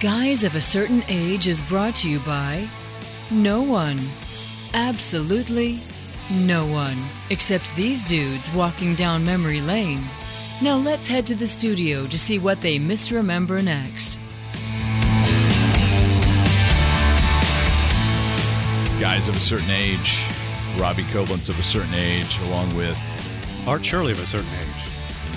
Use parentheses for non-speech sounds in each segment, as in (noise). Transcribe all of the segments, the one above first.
Guys of a Certain Age is brought to you by no one. Absolutely no one. Except these dudes walking down memory lane. Now let's head to the studio to see what they misremember next. Guys of a certain age, Robbie Koblenz of a certain age, along with Art Shirley of a certain age.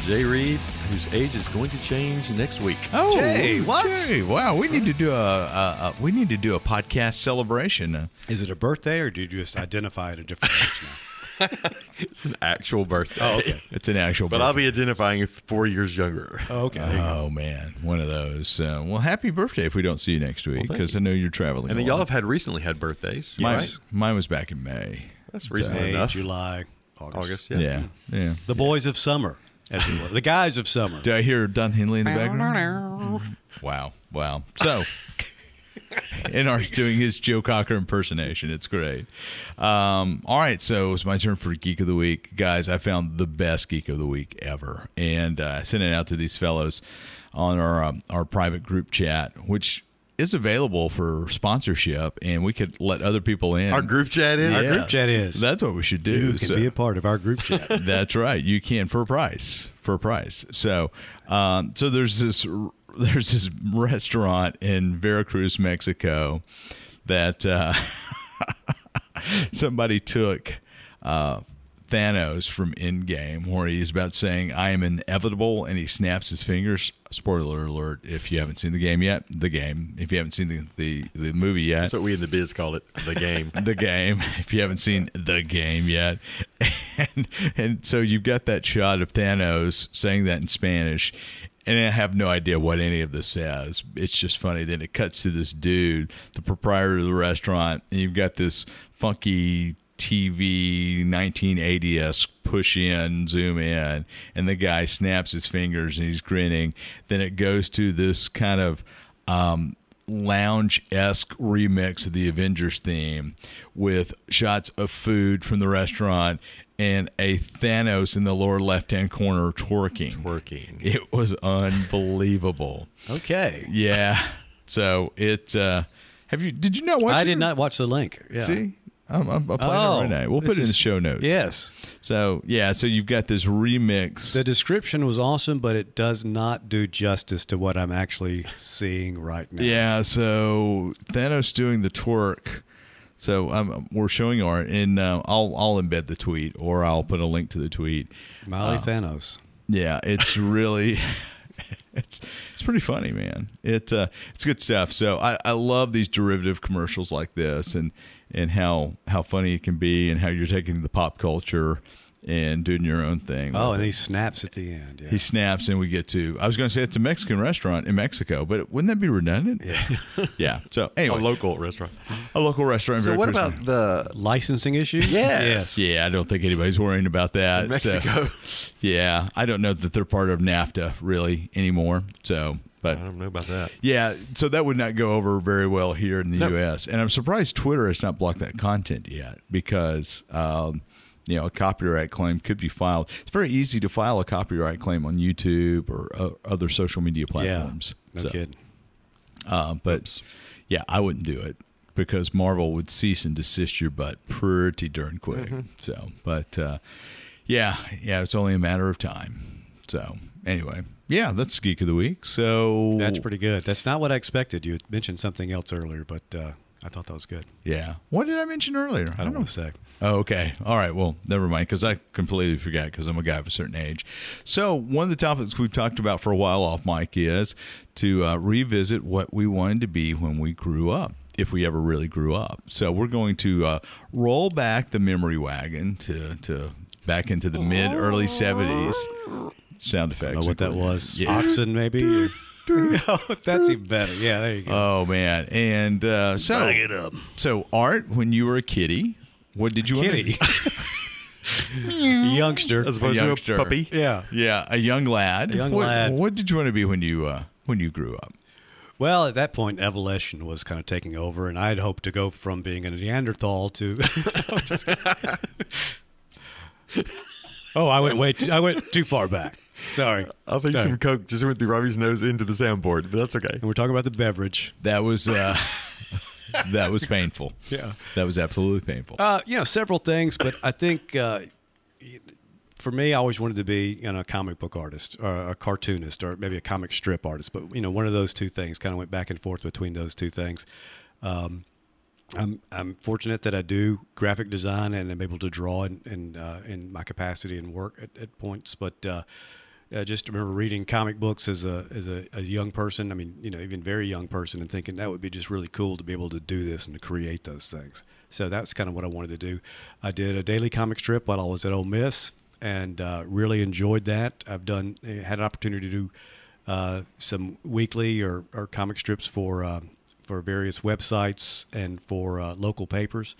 Jay Reed, whose age is going to change next week. Oh, Jay, what? Jay, wow, we need to do a, a, a we need to do a podcast celebration. Uh, Is it a birthday or do you just identify at a different age now? (laughs) (laughs) It's an actual birthday. Oh, okay. (laughs) It's an actual, But I'll be identifying it four years younger. Oh, okay. there you go. Oh man, one of those. Uh, well, happy birthday if we don't see you next week because you. I know you're traveling. And a y'all have had recently had birthdays, mine, right? mine was back in May. That's recent May, enough. July, August. August, yeah. Yeah, yeah. The boys of summer, as it were. The guys of summer. Do I hear Don Henley in the background? Wow, wow. So, (laughs) and Art's doing his Joe Cocker impersonation. It's great. Um, all right, so it's my turn for Geek of the Week. Guys, I found the best Geek of the Week ever. And uh, I sent it out to these fellows on our, um, our private group chat, which is available for sponsorship, and we could let other people in. Our group chat is? Our Yeah. group chat is. That's what we should do. you can So- be a part of our group chat. (laughs) that's right. You can for a price. For a price. So, um, so there's this there's this restaurant in Veracruz, Mexico, that uh, (laughs) somebody took uh, Thanos from Endgame, where he's about saying, "I am inevitable," and he snaps his fingers. Spoiler alert! If you haven't seen the game yet, the game. If you haven't seen the the, the movie yet, That's what we in the biz call it, the game. (laughs) the game if you haven't seen the game yet and and so you've got that shot of Thanos saying that in Spanish and I have no idea what any of this says. It's just funny. Then it cuts to this dude, the proprietor of the restaurant, and you've got this funky TV 1980s push in, zoom in, and the guy snaps his fingers and he's grinning. Then it goes to this kind of um, lounge esque remix of the Avengers theme with shots of food from the restaurant and a Thanos in the lower left hand corner twerking. Working. It was unbelievable. Okay. Yeah. So it. Uh, have you? Did you not watch? I did not watch the link. Yeah. See. I'm, I'm, I'm playing Oh, it right now. We'll put it in the show notes. Yes. So yeah, so you've got this remix. The description was awesome, but it does not do justice to what I'm actually seeing right now. Yeah, so Thanos doing the twerk. So um, we're showing art, and uh, I'll I'll embed the tweet, or I'll put a link to the tweet. Miley Thanos. Yeah, it's (laughs) really (laughs) it's it's pretty funny, man. It uh, it's good stuff. So I, I love these derivative commercials like this, and and how how funny it can be, and how you're taking the pop culture and doing your own thing. Oh, and he snaps at the end. Yeah. He snaps, and we get to. I was going to say it's a Mexican restaurant in Mexico, but wouldn't that be redundant? yeah. (laughs) Yeah. So anyway, A local restaurant. a local restaurant. So what Veracruz, about the Licensing issues? Yes. Yeah, I don't think anybody's worrying about that. in So, Mexico? yeah, I don't know that they're part of NAFTA really anymore. So, but I don't know about that. yeah, so that would not go over very well here in the No. U.S. And I'm surprised Twitter has not blocked that content yet because. Um, you know, a copyright claim could be filed. It's very easy to file a copyright claim on YouTube or uh, other social media platforms. No So, kidding. uh, but yeah, I wouldn't do it because Marvel would cease and desist your butt pretty darn quick. Mm-hmm. So, but uh, yeah, yeah, it's only a matter of time. So, anyway, yeah, that's Geek of the Week. So That's pretty good. That's not what I expected. You had mentioned something else earlier, but uh, I thought that was good. Yeah, what did I mention earlier? I don't want to say. Oh, okay. All right. Well, never mind, because I completely forgot because I'm a guy of a certain age. So, one of the topics we've talked about for a while off mic is to uh, revisit what we wanted to be when we grew up, if we ever really grew up. So, we're going to uh, roll back the memory wagon to, to back into the mid early 70s. Sound effects. Know what that was? Yeah. (laughs) Oxen, maybe? oh, (laughs) (laughs) that's even better. Yeah, there you go. Oh, man. And uh, so, up. so, Art, when you were a kitty, what did you want to Kitty. Youngster. As opposed youngster. to a puppy. Yeah. Yeah, a young lad. A young what, lad. What did you want to be when you uh, when you grew up? Well, at that point, evolution was kind of taking over, and I'd hoped to go from being a Neanderthal to. oh, I went way. Too, I went too far back. Sorry. I think Sorry. some coke just went through Robbie's nose into the soundboard, but that's okay. And we're talking about the beverage. That was uh, (laughs) that was painful. Yeah. That was absolutely painful. Uh, you know, several things, but I think uh, for me, I always wanted to be you know, a comic book artist or a cartoonist or maybe a comic strip artist. But you know, one of those two things kind of went back and forth between those two things. Um, I'm I'm fortunate that I do graphic design and I'm able to draw in in, uh, in my capacity and work at, at points. But uh, I just remember reading comic books as a as a, a young person. I mean, you know, even very young person, and thinking that would be just really cool to be able to do this and to create those things. So that's kind of what I wanted to do. I did a daily comic strip while I was at Ole Miss, and uh, really enjoyed that. I've done had an opportunity to do uh, some weekly or, or comic strips for uh, for various websites and for uh, local papers,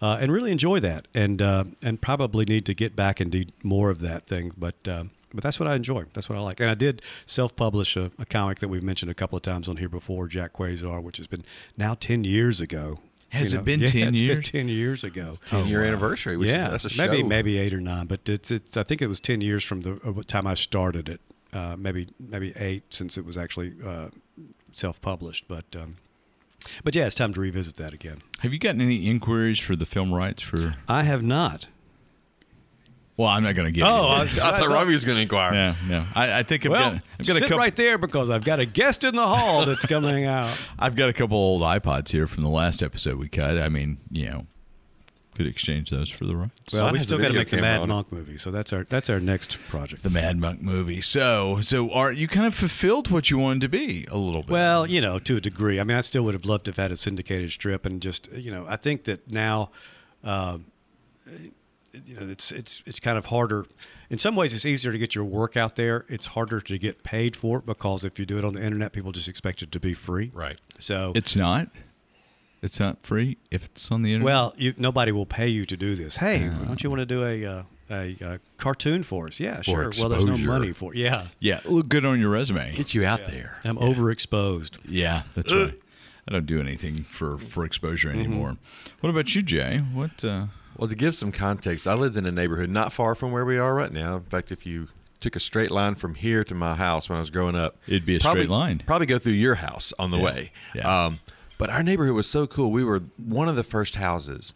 uh, and really enjoy that. And uh, and probably need to get back and do more of that thing. But uh, but that's what I enjoy. That's what I like. And I did self-publish a, a comic that we've mentioned a couple of times on here before, Jack Quasar, which has been now ten years ago. Has You it been (laughs) yeah, 10 it's years? Been ten years ago. Ten year anniversary. Which yeah, that's a maybe show. maybe eight or nine, but it's it's. I think it was ten years from the uh, time I started it. Uh, maybe maybe eight since it was actually uh, self-published. But um, but yeah, it's time to revisit that again. Have you gotten any inquiries for the film rights for? I have not. Well, I'm not going to get. Oh, I, I thought Robbie was going to inquire. Yeah, no. I, I think I'm well, got. I've sit couple. right there because I've got a guest in the hall that's coming out. (laughs) I've got a couple old iPods here from the last episode we cut. I mean, you know, could exchange those for the rights. Well, Mine we still got to make the Mad on it. Monk movie, so that's our that's our next project. the Mad Monk movie. So, so Art, you kind of fulfilled what you wanted to be a little bit. Well, you know, to a degree. I mean, I still would have loved to have had a syndicated strip, and just you know, I think that now, uh, you know, it's it's it's kind of harder. In some ways, it's easier to get your work out there. It's harder to get paid for it because if you do it on the internet, people just expect it to be free. Right. So, it's not. It's not free if it's on the internet. well, you, nobody will pay you to do this. Hey, don't you want to do a uh, a, uh cartoon for us? Yeah, sure. Well, there's no money for. it. Yeah, yeah, look good on your resume. Get you out there. I'm overexposed. Yeah, that's right. I don't do anything for for exposure anymore. What about you, Jay? What? Uh, Well, to give some context, I lived in a neighborhood not far from where we are right now. In fact, if you took a straight line from here to my house when I was growing up, It'd be a probably- straight line. Probably go through your house on the Yeah. way. Yeah. Um, but our neighborhood was so cool. We were one of the first houses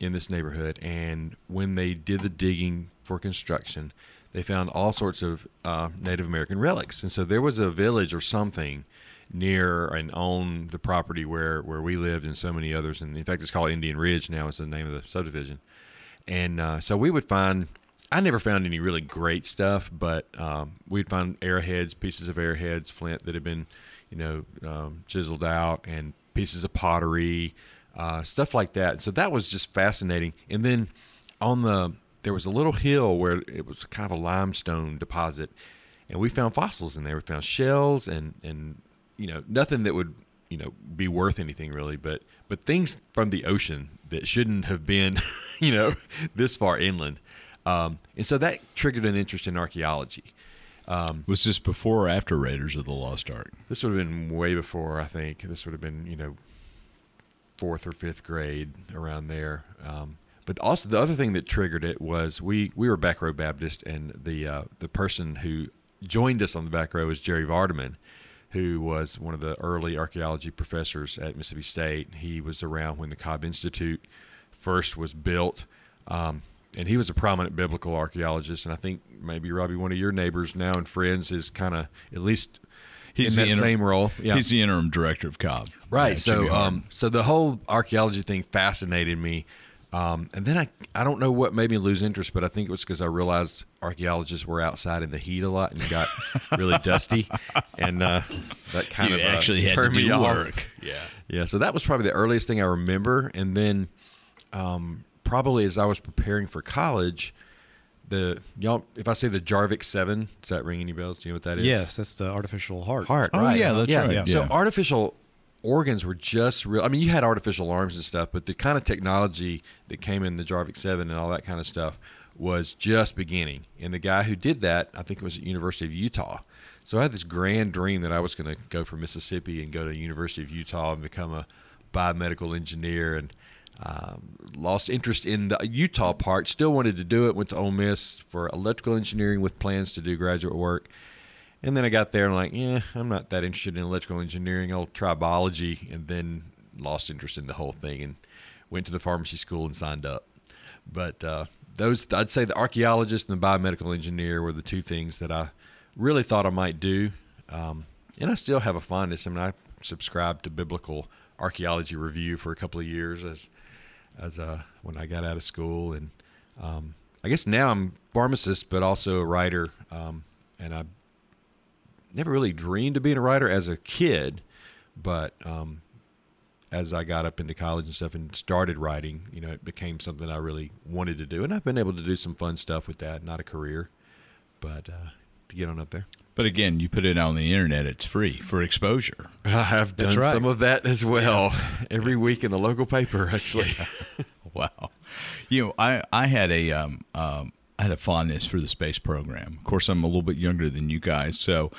in this neighborhood, and when they did the digging for construction, they found all sorts of uh, Native American relics, and so there was a village or something near and on the property where where we lived and so many others. And in fact it's called indian ridge now is the name of the subdivision. And uh, so we would find i never found any really great stuff but um, we'd find arrowheads pieces of arrowheads flint that had been you know um, chiseled out and pieces of pottery uh, stuff like that. So that was just fascinating. And then on the there was a little hill where it was kind of a limestone deposit. And we found fossils in there. We found shells and and you know nothing that would you know be worth anything really but but things from the ocean that shouldn't have been (laughs) you know this far inland. Um, and so that triggered an interest in archaeology. Was this before or after Raiders of the Lost Ark? this would have been way before i think. This would have been you know fourth or fifth grade around there. Um, but also the other thing that triggered it was we we were back row baptist and the uh, the person who joined us on the back row was jerry vardaman who was one of the early archaeology professors at Mississippi State. He was around when the Cobb Institute first was built. Um, and he was a prominent biblical archaeologist. And I think maybe, Robbie, one of your neighbors now and friends is kind of at least he's in the that inter- same role. Yeah. He's the interim director of Cobb. Right. Yeah, so, um, so the whole archaeology thing fascinated me. Um, and then I, I don't know what made me lose interest, but I think it was because I realized archaeologists were outside in the heat a lot and got really (laughs) dusty, and uh, that kind you of uh, actually had to turned me do off. work. Yeah. Yeah, so that was probably the earliest thing I remember, and then um, probably as I was preparing for college, the y'all, if I say the Jarvik Seven, does that ring any bells? Do you know what that is? Yes, that's the artificial heart. Heart. Oh, right. yeah, that's yeah. right, So artificial organs were just real. I mean, you had artificial arms and stuff, but the kind of technology that came in the Jarvik Seven and all that kind of stuff was just beginning. And the guy who did that, I think it was at University of Utah. So I had this grand dream that I was going to go from Mississippi and go to University of Utah and become a biomedical engineer and Um, lost interest in the Utah part. Still wanted to do it. Went to Ole Miss for electrical engineering with plans to do graduate work. And then I got there and like, yeah, I'm not that interested in electrical engineering. I'll try biology, and then lost interest in the whole thing and went to the pharmacy school and signed up. But uh, those, I'd say, the archaeologist and the biomedical engineer were the two things that I really thought I might do. Um, and I still have a fondness. I mean, I subscribed to Biblical Archaeology Review for a couple of years as as uh, when I got out of school, and um, I guess now I'm pharmacist, but also a writer. Um, and I never really dreamed of being a writer as a kid, but um, as I got up into college and stuff and started writing, you know, it became something I really wanted to do, and I've been able to do some fun stuff with that. Not a career, but uh, to get on up there. But again, you put it on the internet; it's free for exposure. (laughs) I have That's done right. some of that as well. (laughs) Every week in the local paper, (laughs) actually. Wow. You know, I I had a um, um I had a fondness for the space program. Of course, I'm a little bit younger than you guys, so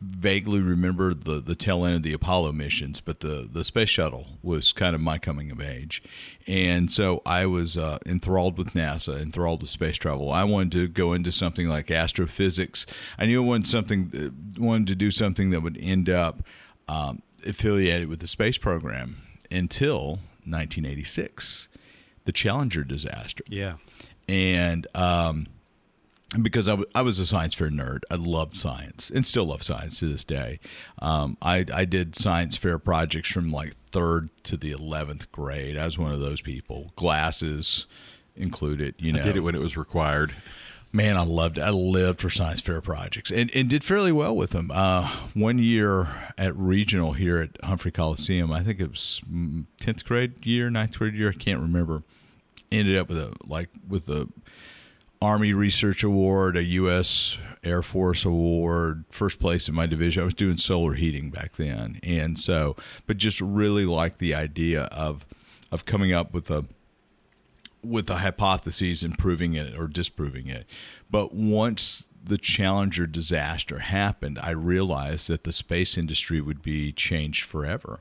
vaguely remember the the tail end of the Apollo missions, but the the space shuttle was kind of my coming of age, and so I was uh, enthralled with NASA, enthralled with space travel. I wanted to go into something like astrophysics. I knew I wanted something, uh, wanted to do something that would end up um, affiliated with the space program until 1986, the Challenger disaster Yeah. and um, because I, w- I was a science fair nerd, I loved science and still love science to this day. Um, I, I did science fair projects from like third to the eleventh grade. I was one of those people. Glasses included. You know, I did it when it was required. Man, I loved it. I lived for science fair projects and, and did fairly well with them. Uh, one year at regional here at Humphrey Coliseum, I think it was mm, 10th grade year, ninth grade year, I can't remember. Ended up with a like with a Army Research Award, a U.S. Air Force Award, first place in my division. I was doing solar heating back then, and so, but just really liked the idea of of coming up with a with a hypothesis and proving it or disproving it. But once the Challenger disaster happened, I realized that the space industry would be changed forever.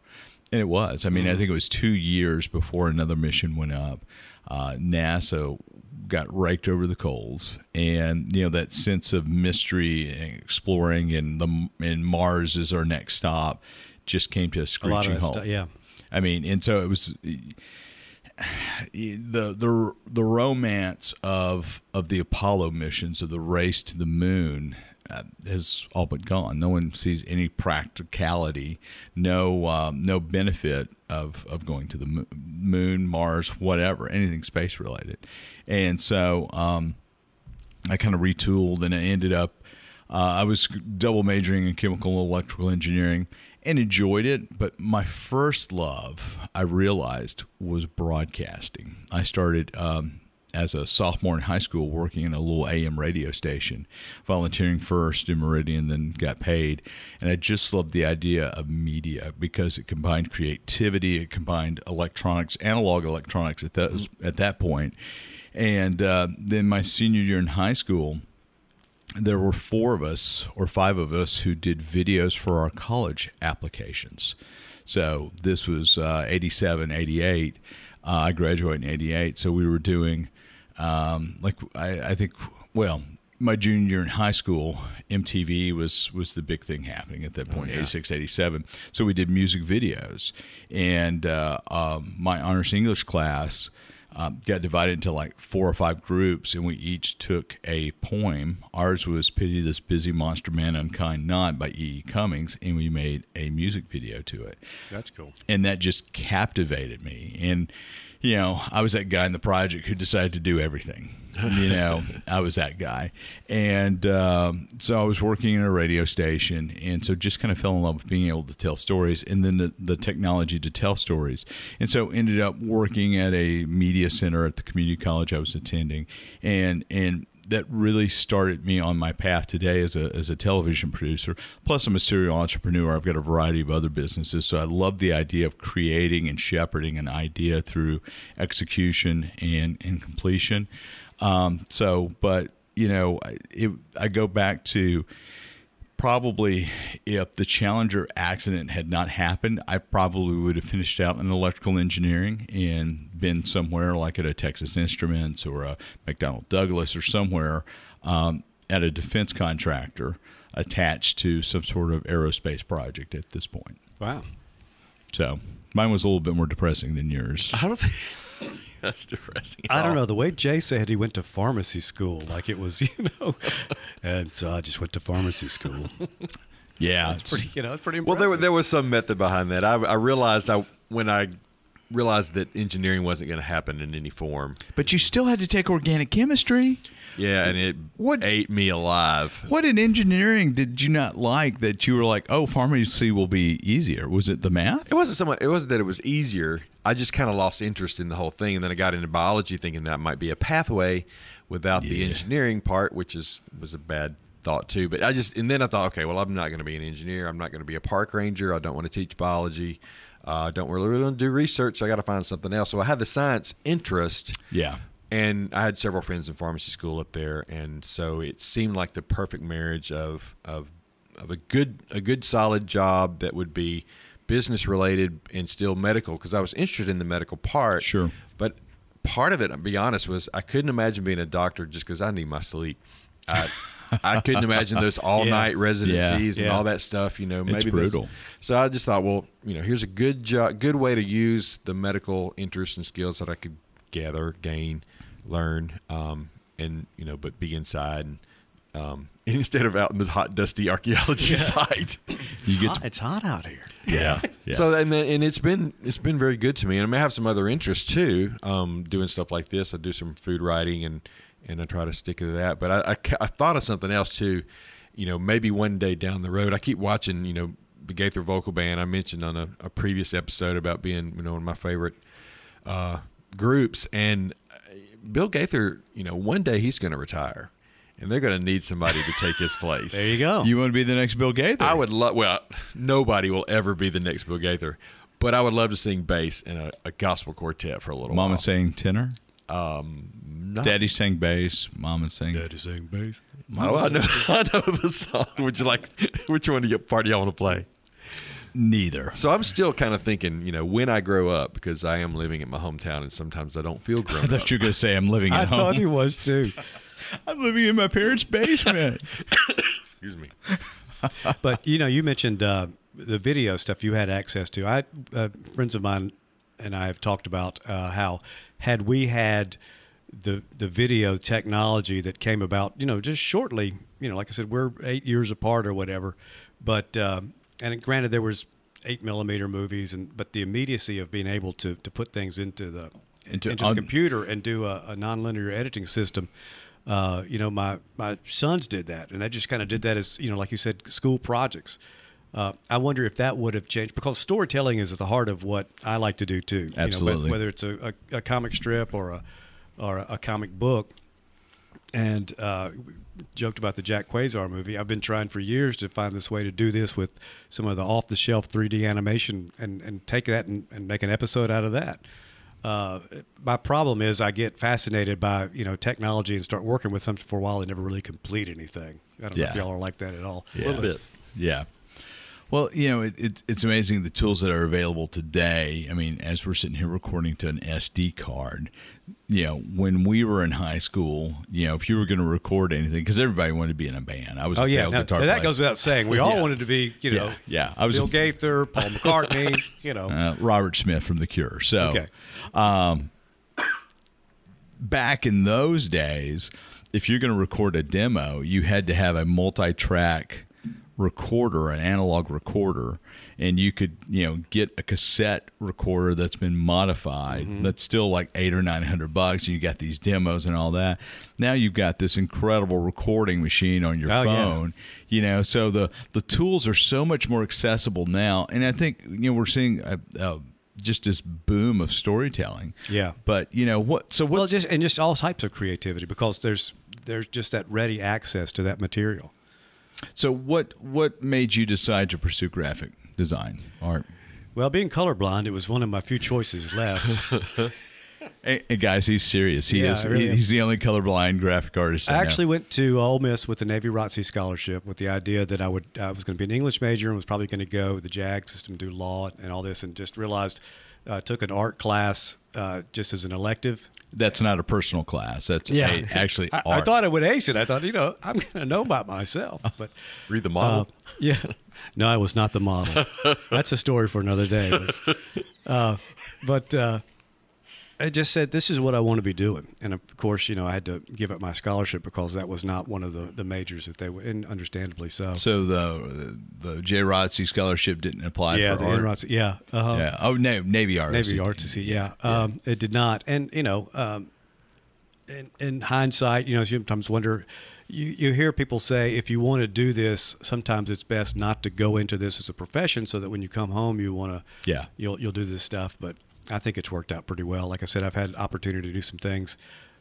And it was. I mean, I think it was two years before another mission went up. Uh, NASA got raked over the coals, and you know that sense of mystery and exploring, and the and Mars is our next stop, just came to a screeching halt. stuff. Yeah. I mean, and so it was the the the romance of of the Apollo missions of the race to the moon uh, has all but gone. No one sees any practicality, no um, no benefit of of going to the moon, Mars, whatever, anything space related, and so um, I kind of retooled and I ended up. Uh, I was double majoring in chemical and electrical engineering and enjoyed it. But my first love, I realized, was broadcasting. I started um, as a sophomore in high school working in a little AM radio station, volunteering first in Meridian, then got paid. And I just loved the idea of media because it combined creativity, it combined electronics, analog electronics at that, at that point. And uh, then my senior year in high school, there were four of us or five of us who did videos for our college applications. So this was uh, 87, 88. Uh, I graduated in 88. So we were doing, um, like, I, I think, well, my junior year in high school, MTV was was the big thing happening at that point, 86, 87. So we did music videos. And uh, um, my honors English class, um, got divided into like four or five groups, and we each took a poem. Ours was "Pity This Busy Monster Man, Unkind Not" by E. E. Cummings, and we made a music video to it. That's cool. And that just captivated me. And you know, I was that guy in the project who decided to do everything. You know, (laughs) I was that guy, and um, so I was working in a radio station, and so just kind of fell in love with being able to tell stories, and then the, the technology to tell stories, and so ended up working at a media center at the community college I was attending, and and that really started me on my path today as a as a television producer. Plus, I'm a serial entrepreneur. I've got a variety of other businesses, so I love the idea of creating and shepherding an idea through execution and and completion. Um, so, but you know, it, I go back to probably if the Challenger accident had not happened, I probably would have finished out in electrical engineering and been somewhere like at a Texas Instruments or a McDonnell Douglas or somewhere um, at a defense contractor attached to some sort of aerospace project at this point. Wow. So mine was a little bit more depressing than yours. I don't (laughs) think (laughs) that's depressing. I don't know. The way Jay said he went to pharmacy school, like it was, (laughs) you know, and so I just went to pharmacy school. (laughs) Yeah, It's pretty, you know, it's pretty Well, impressive. there there was some method behind that. I, I realized I when I realized that engineering wasn't going to happen in any form. but you still had to take organic chemistry. Yeah, and it What- ate me alive. What in engineering did you not like that you were like, oh, pharmacy will be easier? Was it the math? It wasn't so much. It wasn't that it was easier. I just kind of lost interest in the whole thing, and then I got into biology, thinking that might be a pathway without the engineering part, which is was a bad thought too. But I just and then I thought, okay, well, I'm not going to be an engineer. I'm not going to be a park ranger. I don't want to teach biology. Uh, I don't really, really want to do research. So I got to find something else. So I had the science interest, Yeah. and I had several friends in pharmacy school up there, and so it seemed like the perfect marriage of of of a good a good solid job that would be business related and still medical because I was interested in the medical part. Sure. but part of it, I'll be honest, was I couldn't imagine being a doctor just because I need my sleep. I, I couldn't imagine those (laughs) all night residencies and Yeah. all that stuff. You know, It's maybe those- brutal. so I just thought, well, you know, here's a good job, good way to use the medical interests and skills that I could gather, gain, learn, um, and you know, but be inside and um, (laughs) instead of out in the hot, dusty archaeology site. (laughs) You get Hot- it's hot out here. yeah. yeah. So and then, and it's been it's been very good to me, and I may have some other interests too. Um, doing stuff like this, I do some food writing, and and I try to stick to that. But I, I, I thought of something else too. You know, maybe one day down the road, I keep watching. You know, the Gaither Vocal Band. I mentioned on a, a previous episode about being you know one of my favorite uh, groups, and uh, Bill Gaither. You know, one day he's going to retire, and they're going to need somebody to take his place. There you go. you want to be the next Bill Gaither? I would love. Well, nobody will ever be the next Bill Gaither, but I would love to sing bass in a, a gospel quartet for a little while. Mama while. sang tenor. Um, not- Daddy sang bass. Mama sang. Daddy sing bass. Oh, I know. (laughs) I know the song. Would you like? Which one do you party I want to play? Neither. So I'm still kind of thinking, you know, when I grow up, because I am living in my hometown, and sometimes I don't feel (laughs) I grown up. thought you were going to say I'm living At home. I at thought he was too. (laughs) I'm living in my parents' basement. (laughs) Excuse me. (laughs) But you know, you mentioned uh, the video stuff you had access to. I uh, friends of mine and I have talked about uh, how had we had the the video technology that came about, you know, just shortly, you know, like I said, we're eight years apart or whatever, but um, and granted there was eight millimeter movies and but the immediacy of being able to to put things into the Into into, un- the computer and do a, a nonlinear editing system. Uh, you know, my my sons did that, and I just kind of did that as you know, like you said, school projects. Uh, I wonder if that would have changed because storytelling is at the heart of what I like to do too. You know, Absolutely. whether it's a, a, a comic strip or a or a, comic book. And uh, we joked about the Jack Quasar movie. I've been trying for years to find this way to do this with some of the off the shelf 3D animation and, and take that and, and make an episode out of that. Uh, my problem is I get fascinated by you know technology and start working with something for a while and never really complete anything. I don't know if y'all are like that at all. A little bit. Yeah. Well, you know, it, it, it's amazing the tools that are available today. I mean, as we're sitting here recording to an SD card, you know, when we were in high school, you know, if you were going to record anything, because everybody wanted to be in a band. I was Oh a yeah, now, that player. goes without saying. We (laughs) all Yeah. wanted to be, you know, Yeah, yeah. I was Bill a- Gaither, Paul (laughs) McCartney, you know. uh, Robert Smith from The Cure. So, Okay. um, back in those days, if you're going to record a demo, you had to have a multi-track recorder, an analog recorder, and you could, you know, get a cassette recorder that's been modified. Mm-hmm. That's still like eight or nine hundred bucks. And you got these demos and all that. Now you've got this incredible recording machine on your Oh, yeah. phone. You know, so the the tools are so much more accessible now, and I think you know we're seeing a, a, just this boom of storytelling. Yeah. But you know what? So Well, just and just all types of creativity because there's there's just that ready access to that material. So what what made you decide to pursue graphic design art? Well, being colorblind, it was one of my few choices left. (laughs) And, and guys, he's serious. He Yeah, is. Really am. he's the only colorblind graphic artist. I actually went to Ole Miss with the Navy ROTC scholarship with the idea that I would I was going to be an English major and was probably going to go with the JAG system, do law and all this, and just realized uh, took an art class uh, just as an elective. That's not a personal class. That's a- actually (laughs) I, art. I thought I would ace it. I thought, you know, I'm going to know about myself. (laughs) But Read the uh, model. yeah, no, I was not the model. (laughs) That's a story for another day. But, uh, but uh, I just said, this is what I want to be doing. And of course, you know, I had to give up my scholarship because that was not one of the, the majors that they were, and understandably so. so the the J. Rotzi scholarship didn't apply yeah, for the art. NROTC, yeah, uh-huh. yeah. Oh, no, Navy art. Navy Artsy, yeah. Um, it did not, and you know, um, in, in hindsight, you know, sometimes wonder. You, you hear people say if you want to do this, sometimes it's best not to go into this as a profession, so that when you come home, you want to, Yeah. you'll you'll do this stuff. But I think it's worked out pretty well. Like I said, I've had opportunity to do some things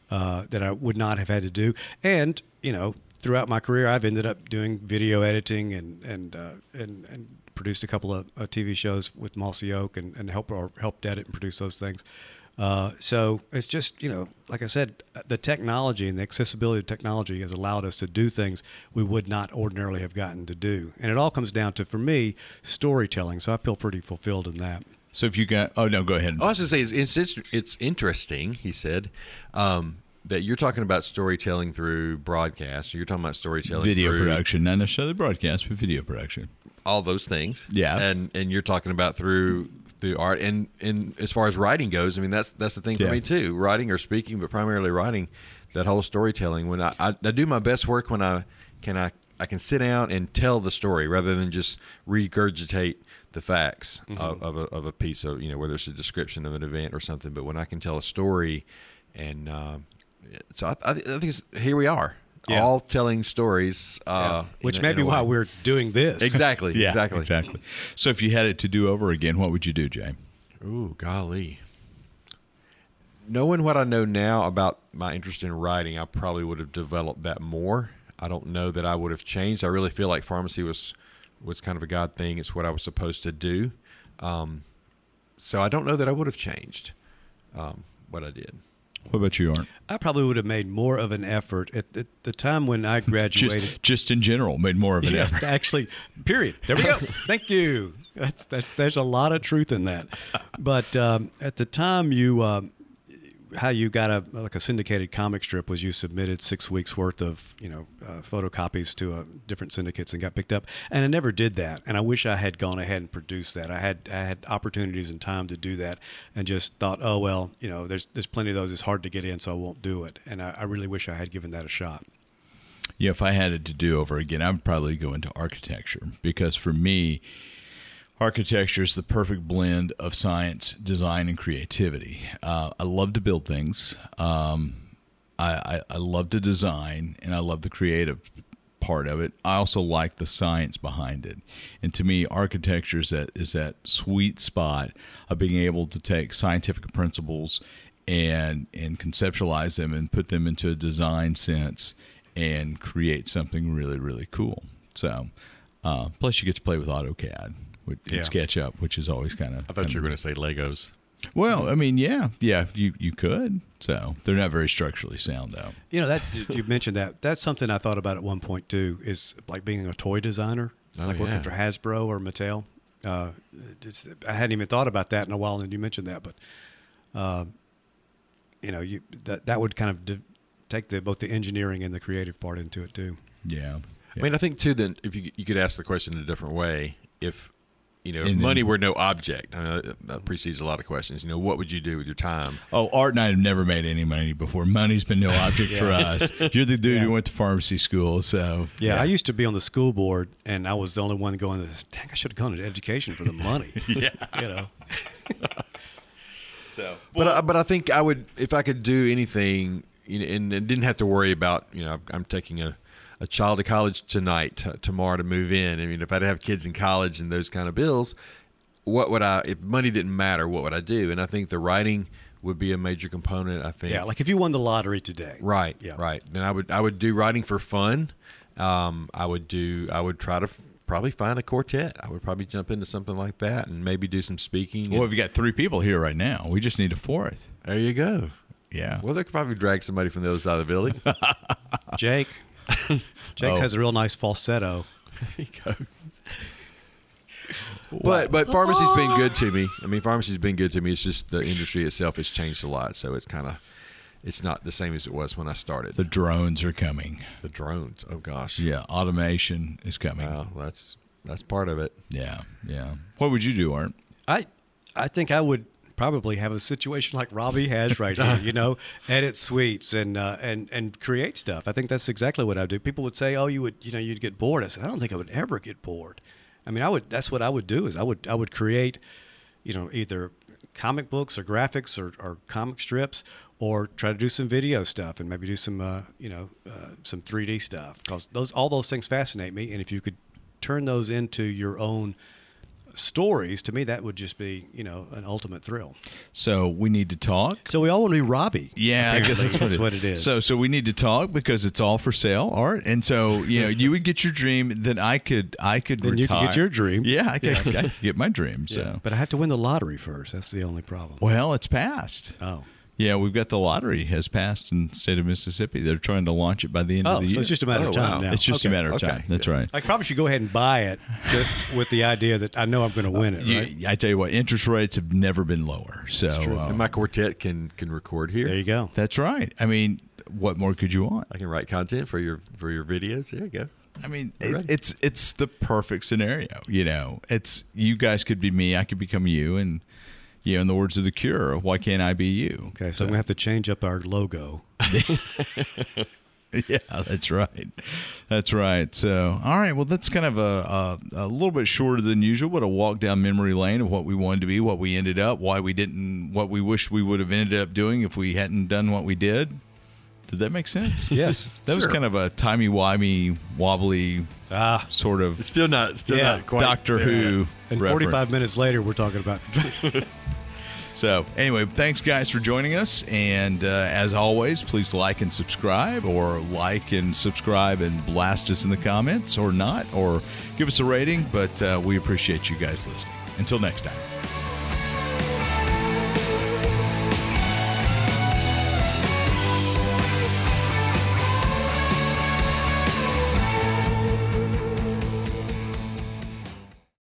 uh, that I would not have had to do, and you know, throughout my career, I've ended up doing video editing and and uh, and, and produced a couple of uh, TV shows with Mossy Oak and and helped or helped edit and produce those things. Uh, so it's just you know, like I said, the technology and the accessibility of technology has allowed us to do things we would not ordinarily have gotten to do, and it all comes down to, for me, storytelling. So I feel pretty fulfilled in that. So if you got, oh no, go ahead. I was going to say it's, it's it's interesting. He said um, that you're talking about storytelling through broadcast. You're talking about storytelling video through production, not necessarily broadcast, but video production. all those things. Yeah. and and you're talking about through the art and and as far as writing goes, I mean that's that's the thing for Yeah. me too. Writing or speaking, but primarily writing. That whole storytelling. When I, I I do my best work when I can I I can sit down and tell the story rather than just regurgitate the facts of, of, a, of a piece of you know whether it's a description of an event or something. But when I can tell a story, and um, so I, I, I think it's, here we are, Yeah. all telling stories, uh, Which in a- may be why we're doing this. exactly (laughs) Yeah, exactly exactly. So if you had it to do over again, what would you do, Jay? Ooh, golly. Knowing what I know now about my interest in writing, I probably would have developed that more. I don't know that I would have changed. I really feel like pharmacy was was kind of a God thing. It's what I was supposed to do. Um, so I don't know that I would have changed um, what I did. What about you, Art? I probably would have made more of an effort at the, the time when I (laughs) graduated. Just, just in general, made more of an Yeah, effort. (laughs) actually, period. There we go. (laughs) Thank you. That's, that's there's a lot of truth in that. But um, at the time, you um, how you got a like a syndicated comic strip was you submitted six weeks worth of you know uh, photocopies to uh, different syndicates and got picked up. And I never did that. And I wish I had gone ahead and produced that. I had I had opportunities and time to do that, and just thought, oh well, you know, there's there's plenty of those. It's hard to get in, so I won't do it. And I, I really wish I had given that a shot. Yeah, if I had it to do over again, I would probably go into architecture because for me, architecture is the perfect blend of science, design, and creativity. Uh, I love to build things. Um, I, I, I love to design, and I love the creative part of it. I also like the science behind it. And to me, architecture is that is that sweet spot of being able to take scientific principles and and conceptualize them and put them into a design sense and create something really really cool. So, uh, plus you get to play with AutoCAD with, and Yeah. SketchUp, which is always kind of. I thought you were going to say Legos. Well, I mean, yeah, yeah, you you could. So they're not very structurally sound though. You know that you mentioned that. That's something I thought about at one point too. Is like being a toy designer, Oh, like working for Hasbro or Mattel. Uh, it's, I hadn't even thought about that in a while, and you mentioned that. But uh, you know, you that that would kind of de- take the both the engineering and the creative part into it too. Yeah. I mean, I think too that if you you could ask the question in a different way, if you know, if And then- money were no object, I know that- that precedes a lot of questions. You know, what would you do with your time? Oh, Art and I have never made any money before. Money's been no (laughs) object for us. You're the dude Yeah. who went to pharmacy school, so Yeah, I used to be on the school board, and I was the only one going. Dang, I should have gone to education for the money. (laughs) yeah, you know. (laughs) so but I, but I think I would if I could do anything, you know, and, and didn't have to worry about you know I'm taking a, a child to college tonight t- tomorrow to move in. I mean, if I'd have kids in college and those kind of bills, what would I? If money didn't matter, what would I do? And I think the writing would be a major component. I think. Yeah, like if you won the lottery today, Right. Yeah. Right. Then I would I would do writing for fun. Um, I would do I would try to f- probably find a quartet. I would probably jump into something like that and maybe do some speaking. Well, and- we've got three people here right now. We just need a fourth. there you go. Yeah. Well, they could probably drag somebody from the other side of the building. (laughs) Jake. (laughs) Jake Oh. has a real nice falsetto. (laughs) there you go. (laughs) But but pharmacy's been good to me. I mean, pharmacy's been good to me. It's just the industry itself has changed a lot, so it's kind of it's not the same as it was when I started. The The, drones are coming. The drones. Oh gosh. Yeah. Automation is coming. Wow, that's that's part of it. Yeah. Yeah. What would you do, Art? I I think I would probably have a situation like Robbie has right here. You know, (laughs) edit suites and uh, and and create stuff. I think that's exactly what I do. People would say, "Oh, you would you know you'd get bored." I said, "I don't think I would ever get bored." I mean, I would. That's what I would do. Is I would I would create, you know, either comic books or graphics or, or comic strips, or try to do some video stuff and maybe do some uh, you know uh, some 3D stuff because those all those things fascinate me. And if you could turn those into your own stories, to me that would just be you know an ultimate thrill. So we need to talk. So we all want to be Robbie. Yeah, I guess that's what, it, what it is. So, so we need to talk because it's all for sale, Art. And so, you know, you would get your dream, then I could, I could Then you could get your dream. Yeah, I could, I could get my dream. (laughs) So, Yeah, but I have to win the lottery first. That's the only problem. well, it's passed. Oh, Yeah, we've got the lottery has passed in the state of Mississippi. They're trying to launch it by the end oh, of the year. so year. it's just a matter Oh, of time wow. now. It's just a matter of Okay. time. That's right. I probably should go ahead and buy it just (laughs) with the idea that I know I'm going to win it. You- Right? I tell you what, interest rates have never been lower. So true. uh, And my quartet can can record here. There you go. that's right. I mean, what more could you want? I can write content for your for your videos. There you go. I mean, it, it's it's the perfect scenario. You know, it's you guys could be me, I could become you, and you know, in the words of the Cure, why can't I be you? Okay, so I'm going to have to change up our logo. (laughs) yeah, that's right. That's right. So, all right. Well, that's kind of a, a a little bit shorter than usual, but a walk down memory lane of what we wanted to be, what we ended up, why we didn't, what we wish we would have ended up doing if we hadn't done what we did. Did that make sense? (laughs) Yes. That was kind of a timey wimey, wobbly ah. sort of still not still Yeah. not quite Doctor there. Who. And reference. 45 minutes later, we're talking about. (laughs) So, anyway, thanks guys for joining us. And uh, as always, please like and subscribe, or like and subscribe and blast us in the comments, or not, or give us a rating. But uh, we appreciate you guys listening. Until next time.